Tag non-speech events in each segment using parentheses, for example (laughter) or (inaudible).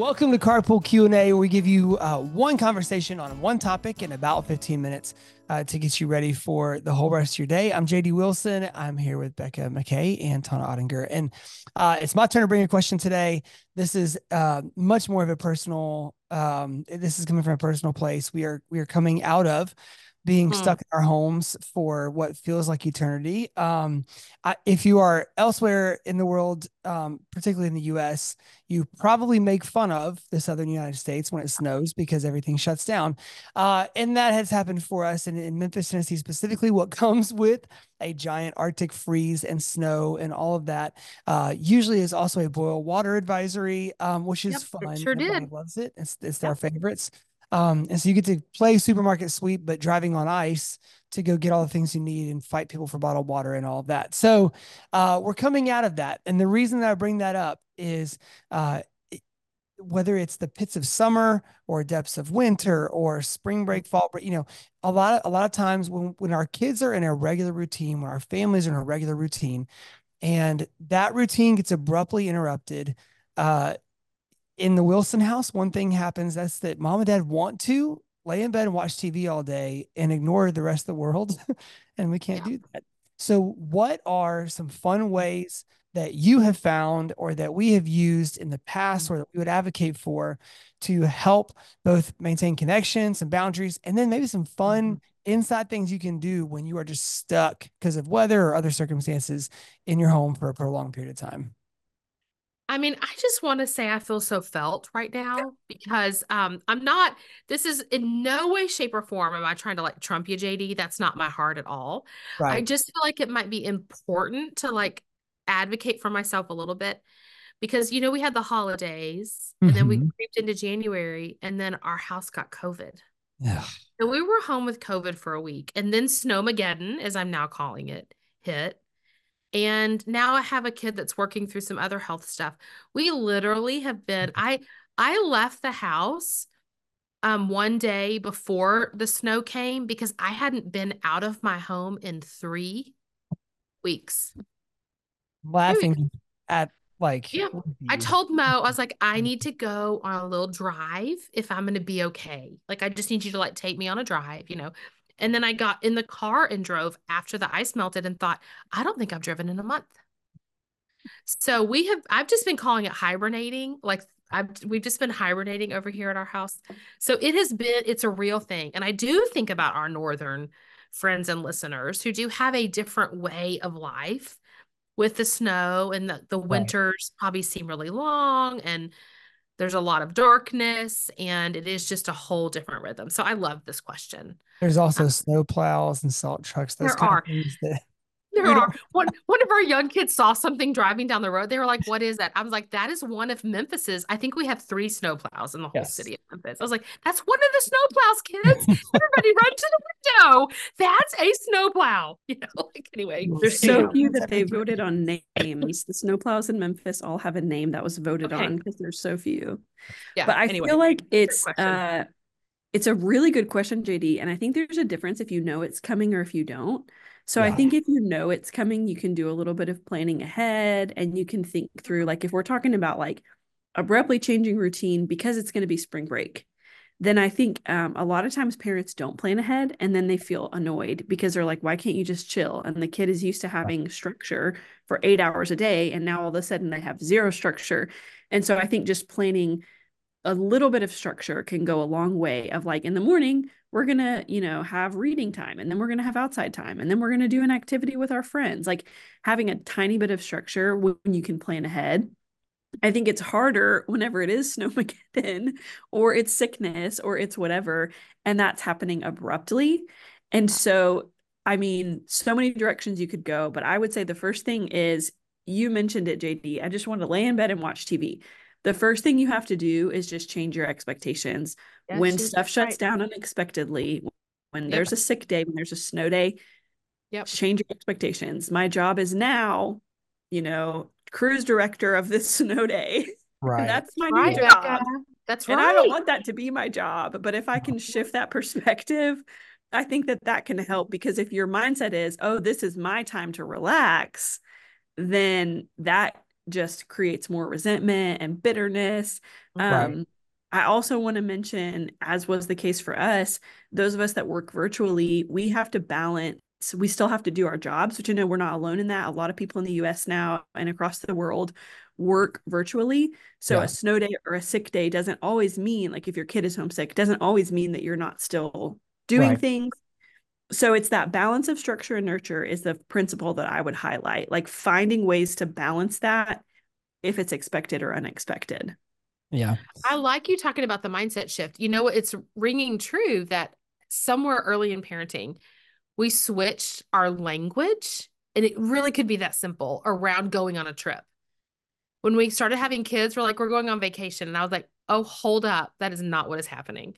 welcome to Carpool Q&A, where we give you uh, one conversation on one topic in about 15 minutes uh, to get you ready for the whole rest of your day. I'm JD Wilson. I'm here with Becca McKay and Tana Ottinger. And uh, it's my turn to bring a question today. This is uh, much more of a personal, um, this is coming from a personal place. We are, we are coming out of being mm. stuck in our homes for what feels like eternity. Um, I, if you are elsewhere in the world, um, particularly in the US, you probably make fun of the southern United States when it snows because everything shuts down. Uh, and that has happened for us in, in Memphis, Tennessee, specifically. What (laughs) comes with a giant Arctic freeze and snow and all of that uh, usually is also a boil water advisory, um, which is yep, fun. Sure Everybody did. loves it. It's, it's yep. their favorites. Um, and so you get to play supermarket sweep, but driving on ice to go get all the things you need and fight people for bottled water and all of that. So uh, we're coming out of that. And the reason that I bring that up is uh, whether it's the pits of summer or depths of winter or spring break, fall break, you know, a lot of a lot of times when when our kids are in a regular routine, when our families are in a regular routine, and that routine gets abruptly interrupted, uh, in the Wilson house, one thing happens that's that mom and dad want to lay in bed and watch TV all day and ignore the rest of the world. (laughs) and we can't yeah. do that. So, what are some fun ways that you have found or that we have used in the past or that we would advocate for to help both maintain connections and boundaries and then maybe some fun mm-hmm. inside things you can do when you are just stuck because of weather or other circumstances in your home for a prolonged period of time? I mean, I just want to say I feel so felt right now because um I'm not this is in no way shape or form am I trying to like trump you JD that's not my heart at all. Right. I just feel like it might be important to like advocate for myself a little bit because you know we had the holidays mm-hmm. and then we mm-hmm. creeped into January and then our house got COVID. Yeah. So we were home with COVID for a week and then Snowmageddon as I'm now calling it hit and now I have a kid that's working through some other health stuff. We literally have been I I left the house um one day before the snow came because I hadn't been out of my home in 3 weeks. Laughing at like yeah. i told mo i was like i need to go on a little drive if i'm going to be okay. Like i just need you to like take me on a drive you know and then I got in the car and drove after the ice melted and thought, I don't think I've driven in a month. So we have, I've just been calling it hibernating. Like I've, we've just been hibernating over here at our house. So it has been, it's a real thing. And I do think about our Northern friends and listeners who do have a different way of life with the snow and the, the winters probably seem really long and there's a lot of darkness and it is just a whole different rhythm. So I love this question. There's also snow plows and salt trucks. Those there are. That, (laughs) there are. One one of our young kids saw something driving down the road. They were like, "What is that?" I was like, "That is one of Memphis's. I think we have three snow plows in the whole yes. city of Memphis." I was like, "That's one of the snow plows, kids. (laughs) Everybody run to the window. That's a snow plow." (laughs) You know, like anyway. There's so few that they voted on names. The snow plows in Memphis all have a name that was voted okay. on because there's so few. Yeah. But I anyway, feel like it's uh it's a really good question, JD. And I think there's a difference if you know it's coming or if you don't. So yeah. I think if you know it's coming, you can do a little bit of planning ahead and you can think through, like, if we're talking about like abruptly changing routine because it's going to be spring break, then I think um, a lot of times parents don't plan ahead and then they feel annoyed because they're like, why can't you just chill? And the kid is used to having structure for eight hours a day. And now all of a sudden they have zero structure. And so I think just planning a little bit of structure can go a long way of like in the morning we're going to you know have reading time and then we're going to have outside time and then we're going to do an activity with our friends. Like having a tiny bit of structure when you can plan ahead. I think it's harder whenever it is (laughs) snowmageddon or it's sickness or it's whatever and that's happening abruptly. And so i mean so many directions you could go but i would say the first thing is you mentioned it jd i just want to lay in bed and watch tv the first thing you have to do is just change your expectations. Yeah, when stuff shuts right. down unexpectedly, when yep. there's a sick day, when there's a snow day, yep. change your expectations. My job is now, you know, cruise director of this (laughs) snow day. Right. That's my right, new job. That's right. And I don't want that to be my job. But if I can shift that perspective, I think that that can help because if your mindset is, oh, this is my time to relax, then that just creates more resentment and bitterness. Right. Um, I also want to mention, as was the case for us, those of us that work virtually, we have to balance. We still have to do our jobs, which I know we're not alone in that. A lot of people in the US now and across the world work virtually. So yeah. a snow day or a sick day doesn't always mean like if your kid is homesick, doesn't always mean that you're not still doing right. things. So it's that balance of structure and nurture is the principle that I would highlight, like finding ways to balance that if it's expected or unexpected. Yeah. I like you talking about the mindset shift. You know, it's ringing true that somewhere early in parenting, we switched our language, and it really could be that simple around going on a trip. When we started having kids, we're like, we're going on vacation. And I was like, oh, hold up. That is not what is happening.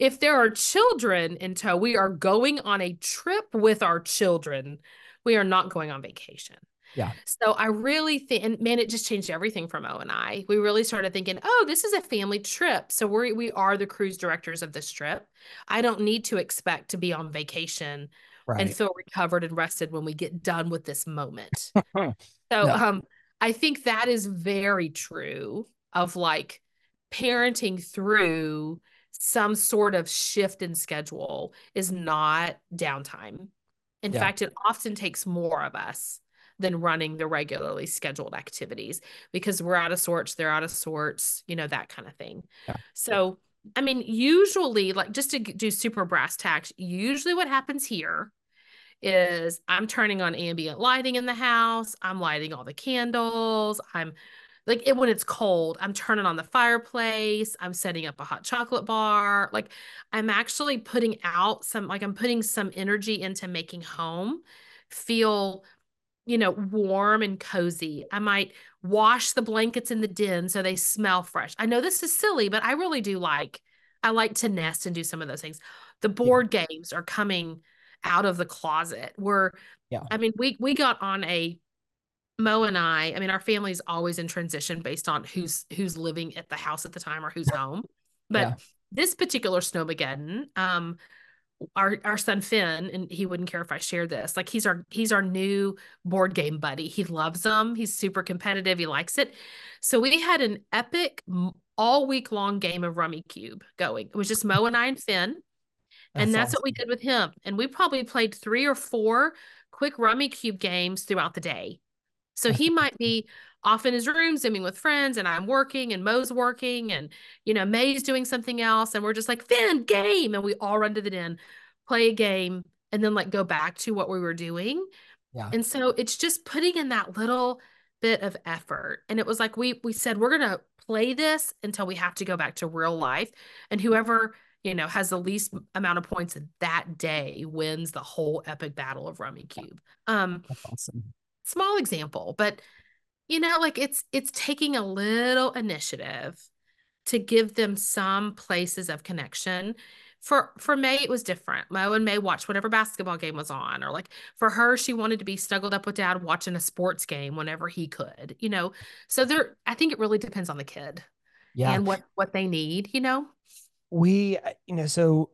If there are children in tow, we are going on a trip with our children. We are not going on vacation. Yeah. So I really think, and man, it just changed everything from Mo and I. We really started thinking, oh, this is a family trip. So we we are the cruise directors of this trip. I don't need to expect to be on vacation right. and feel recovered and rested when we get done with this moment. (laughs) so no. um, I think that is very true of like parenting through some sort of shift in schedule is not downtime. In yeah. fact, it often takes more of us than running the regularly scheduled activities because we're out of sorts, they're out of sorts, you know, that kind of thing. Yeah. So, I mean, usually, like just to do super brass tacks, usually what happens here is I'm turning on ambient lighting in the house, I'm lighting all the candles, I'm like it, when it's cold, I'm turning on the fireplace, I'm setting up a hot chocolate bar. Like I'm actually putting out some, like I'm putting some energy into making home feel you know, warm and cozy. I might wash the blankets in the den so they smell fresh. I know this is silly, but I really do like I like to nest and do some of those things. The board yeah. games are coming out of the closet. We're yeah. I mean, we we got on a Mo and I, I mean, our family's always in transition based on who's who's living at the house at the time or who's home. But yeah. this particular snowmageddon, um, our our son Finn, and he wouldn't care if I share this. Like he's our he's our new board game buddy. He loves them. He's super competitive. He likes it. So we had an epic all week long game of Rummikub going. It was just Mo and I and Finn. That's and that's awesome. what we did with him. And we probably played three or four quick Rummikub games throughout the day. So he might be off in his room zooming with friends and I'm working and Mo's working and you know May's doing something else and we're just like Finn game! And we all run to the den play a game and then like go back to what we were doing. Yeah. And so it's just putting in that little bit of effort. And it was like we we said we're gonna play this until we have to go back to real life. And whoever you know has the least amount of points that day wins the whole epic battle of Rummikub um That's awesome small example but you know like it's it's taking a little initiative to give them some places of connection for for May it was different. Mo and May watched whatever basketball game was on, or like for her, she wanted to be snuggled up with dad watching a sports game whenever he could, you know. So there, I think it really depends on the kid, yeah, and what what they need, you know. We, uh, you know, so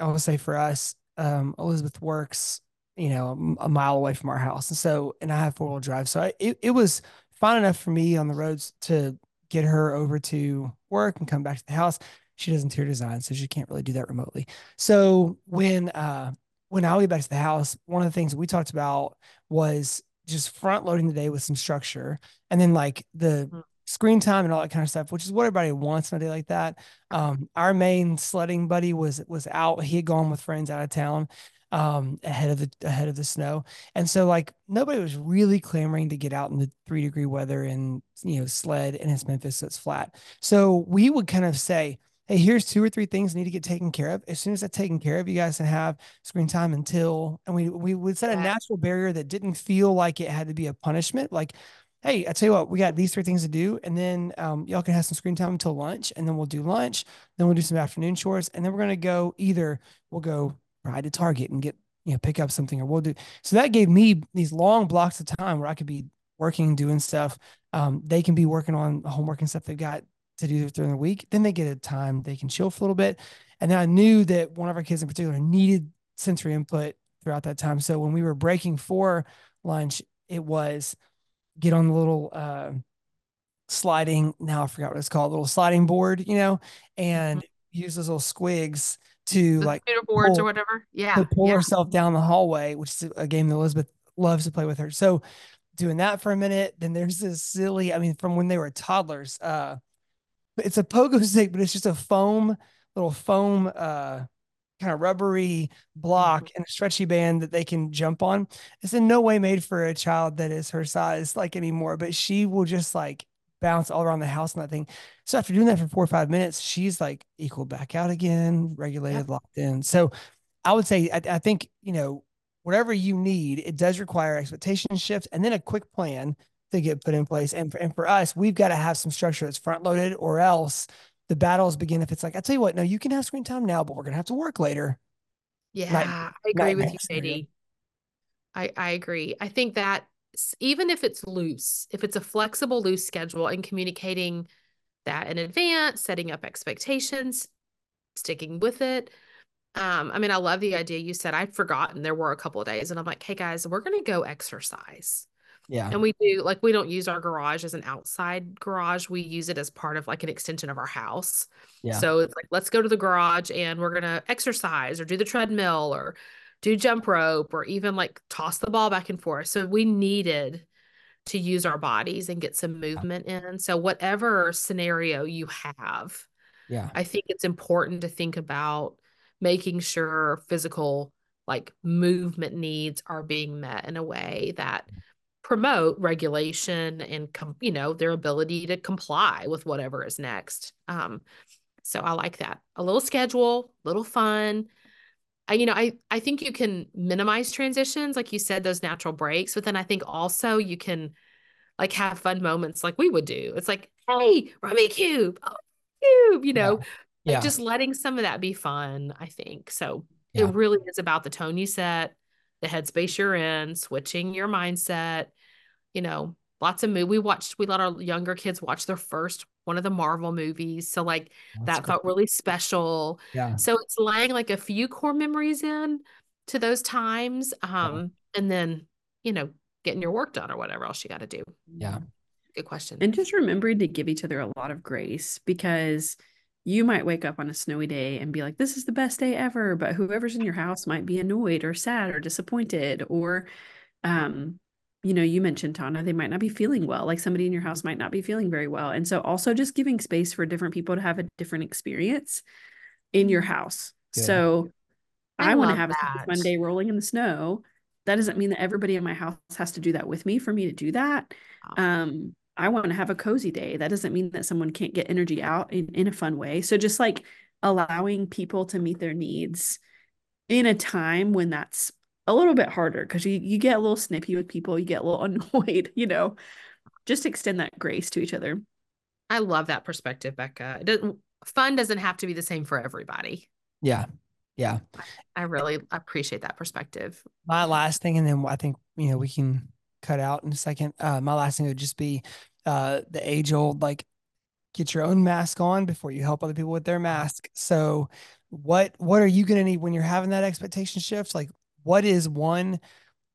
I will say for us, um, Elizabeth works, you know, a, mile away from our house, and so and I have four wheel drive, so I, it it was fine enough for me on the roads to get her over to work and come back to the house. She does interior design, so she can't really do that remotely. So when uh when I get back to the house, one of the things we talked about was just front loading the day with some structure and then like the mm-hmm. screen time and all that kind of stuff, which is what everybody wants on a day like that. Um, our main sledding buddy was was out. He had gone with friends out of town um, ahead of the ahead of the snow. And so like nobody was really clamoring to get out in the three degree weather and you know sled and it's Memphis, so it's flat. So we would kind of say, hey, here's two or three things need to get taken care of. As soon as that's taken care of, you guys can have screen time until and we we would set a natural barrier that didn't feel like it had to be a punishment. Like hey, I tell you what, we got these three things to do, and then um, y'all can have some screen time until lunch, and then we'll do lunch, then we'll do some afternoon chores, and then we're gonna go either we'll go ride to Target and get, you know, pick up something or we'll do. So that gave me these long blocks of time where I could be working, doing stuff. Um, they can be working on homework and stuff they've got to do during the week. Then they get a time they can chill for a little bit. And then I knew that one of our kids in particular needed sensory input throughout that time. So when we were breaking for lunch, it was get on the little uh, sliding now I forgot what it's called, little sliding board, you know, and mm-hmm. use those little squigs to the like boards pull, or whatever. Yeah. To pull yeah. herself down the hallway, which is a game that Elizabeth loves to play with her. So doing that for a minute. Then there's this silly, I mean, from when they were toddlers, uh, it's a pogo (laughs) stick, but it's just a foam, little foam, uh, kind of rubbery block mm-hmm. and a stretchy band that they can jump on. It's in no way made for a child that is her size like anymore, but she will just like bounce all around the house and that thing. So after doing that for four or five minutes, she's like equal back out again, regulated, locked in. So I would say, I, I think, you know, whatever you need, it does require expectation shifts and then a quick plan to get put in place. And for, and for us, we've got to have some structure that's front loaded or else the battles begin. If it's like, I tell you what, no, you can have screen time now, but we're going to have to work later. Yeah, Night, I agree with you, Katie. I, I agree. I think that even if it's loose, if it's a flexible, loose schedule and communicating that in advance, setting up expectations, sticking with it, um, I mean, I love the idea you said. I'd forgotten there were a couple of days, and I'm like, hey guys, we're gonna go exercise. Yeah. And we do like we don't use our garage as an outside garage. We use it as part of like an extension of our house. Yeah. So it's like let's go to the garage and we're gonna exercise or do the treadmill or do jump rope or even like toss the ball back and forth. So we needed to use our bodies and get some movement in. So whatever scenario you have, yeah, I think it's important to think about making sure physical like movement needs are being met in a way that promote regulation and com- you know their ability to comply with whatever is next. Um so i like that. A little schedule little fun I, you know i i think you can minimize transitions like you said those natural breaks but then i think also you can like have fun moments like we would do it's like hey a cube oh, cube you know yeah. just letting some of that be fun, I think. So yeah. it really is about the tone you set, the headspace you're in, switching your mindset, you know, lots of movie. We watched, we let our younger kids watch their first one of the Marvel movies. So like That's that cool. felt really special. Yeah. So it's laying like a few core memories in to those times. Um, yeah. and then, you know, getting your work done or whatever else you got to do. Yeah. Good question. And just remembering to give each other a lot of grace because you might wake up on a snowy day and be like, this is the best day ever. But whoever's in your house might be annoyed or sad or disappointed. Or, um, you know, you mentioned Tana, they might not be feeling well. Like somebody in your house might not be feeling very well. And so also just giving space for different people to have a different experience in your mm-hmm. house. Yeah. So I, I want to have that. a fun day rolling in the snow. That doesn't mean that everybody in my house has to do that with me for me to do that. Um, I want to have a cozy day. That doesn't mean that someone can't get energy out in, in a fun way. So just like allowing people to meet their needs in a time when that's a little bit harder because you, you get a little snippy with people, you get a little (laughs) annoyed, you know, just extend that grace to each other. I love that perspective, Becca. Doesn't, fun doesn't have to be the same for everybody. Yeah. Yeah. I really appreciate that perspective. My last thing, and then I think, you know, we can cut out in a second. Uh, my last thing would just be uh, the age old like get your own mask on before you help other people with their mask. So what what are you going to need when you're having that expectation shift? Like what is one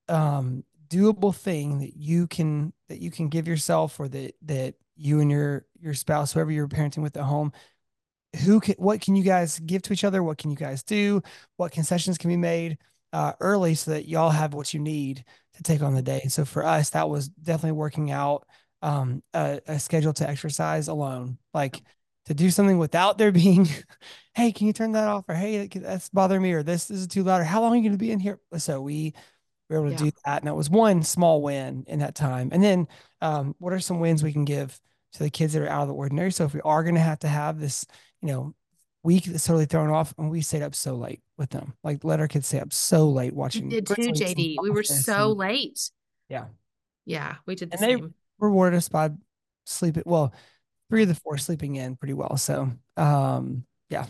um doable thing that you can that you can give yourself or that that you and your your spouse whoever you're parenting with at home who can what can you guys give to each other? What can you guys do? What concessions can be made uh, early so that y'all have what you need to take on the day? And so for us that was definitely working out um, a, a schedule to exercise alone, like to do something without there being, (laughs) hey, can you turn that off? Or hey, that's bothering me, or this, this is too loud, or how long are you going to be in here? So we were able to yeah. do that. And that was one small win in that time. And then um, what are some wins we can give to the kids that are out of the ordinary? So if we are going to have to have this, you know, week that's totally thrown off, and we stayed up so late with them, like let our kids stay up so late watching. We did too, JD. We were so and, late. Yeah. Yeah, we did the and same. They, rewarded us by sleeping. Well, three of the four sleeping in pretty well. So, um, yeah.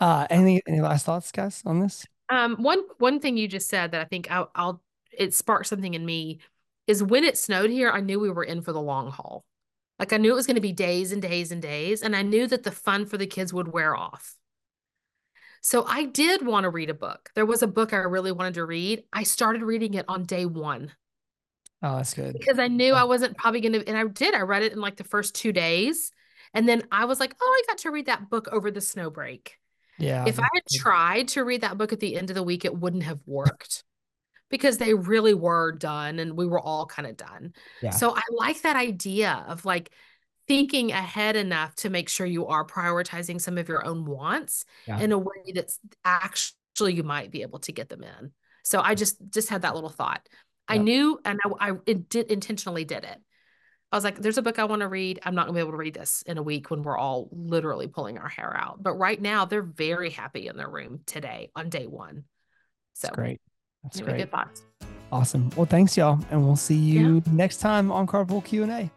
Uh, any any last thoughts, guys, on this? Um, one one thing you just said that I think I'll, I'll it sparked something in me is when it snowed here, I knew we were in for the long haul. Like I knew it was going to be days and days and days, and I knew that the fun for the kids would wear off. So I did want to read a book. There was a book I really wanted to read. I started reading it on day one. Oh, that's good. Because I knew I wasn't probably going to, and I did. I read it in like the first two days. And then I was like, oh, I got to read that book over the snow break. Yeah. If I had tried to read that book at the end of the week, it wouldn't have worked because they really were done and we were all kind of done. Yeah. So I like that idea of like thinking ahead enough to make sure you are prioritizing some of your own wants yeah. in a way that's actually you might be able to get them in. So I just just had that little thought. I knew and I, I did intentionally did it. I was like, there's a book I want to read. I'm not gonna be able to read this in a week when we're all literally pulling our hair out. But right now they're very happy in their room today on day one. So That's great. That's anyway, great. Good thoughts. Awesome. Well, thanks y'all. And we'll see you yeah. next time on Carpool Q&A.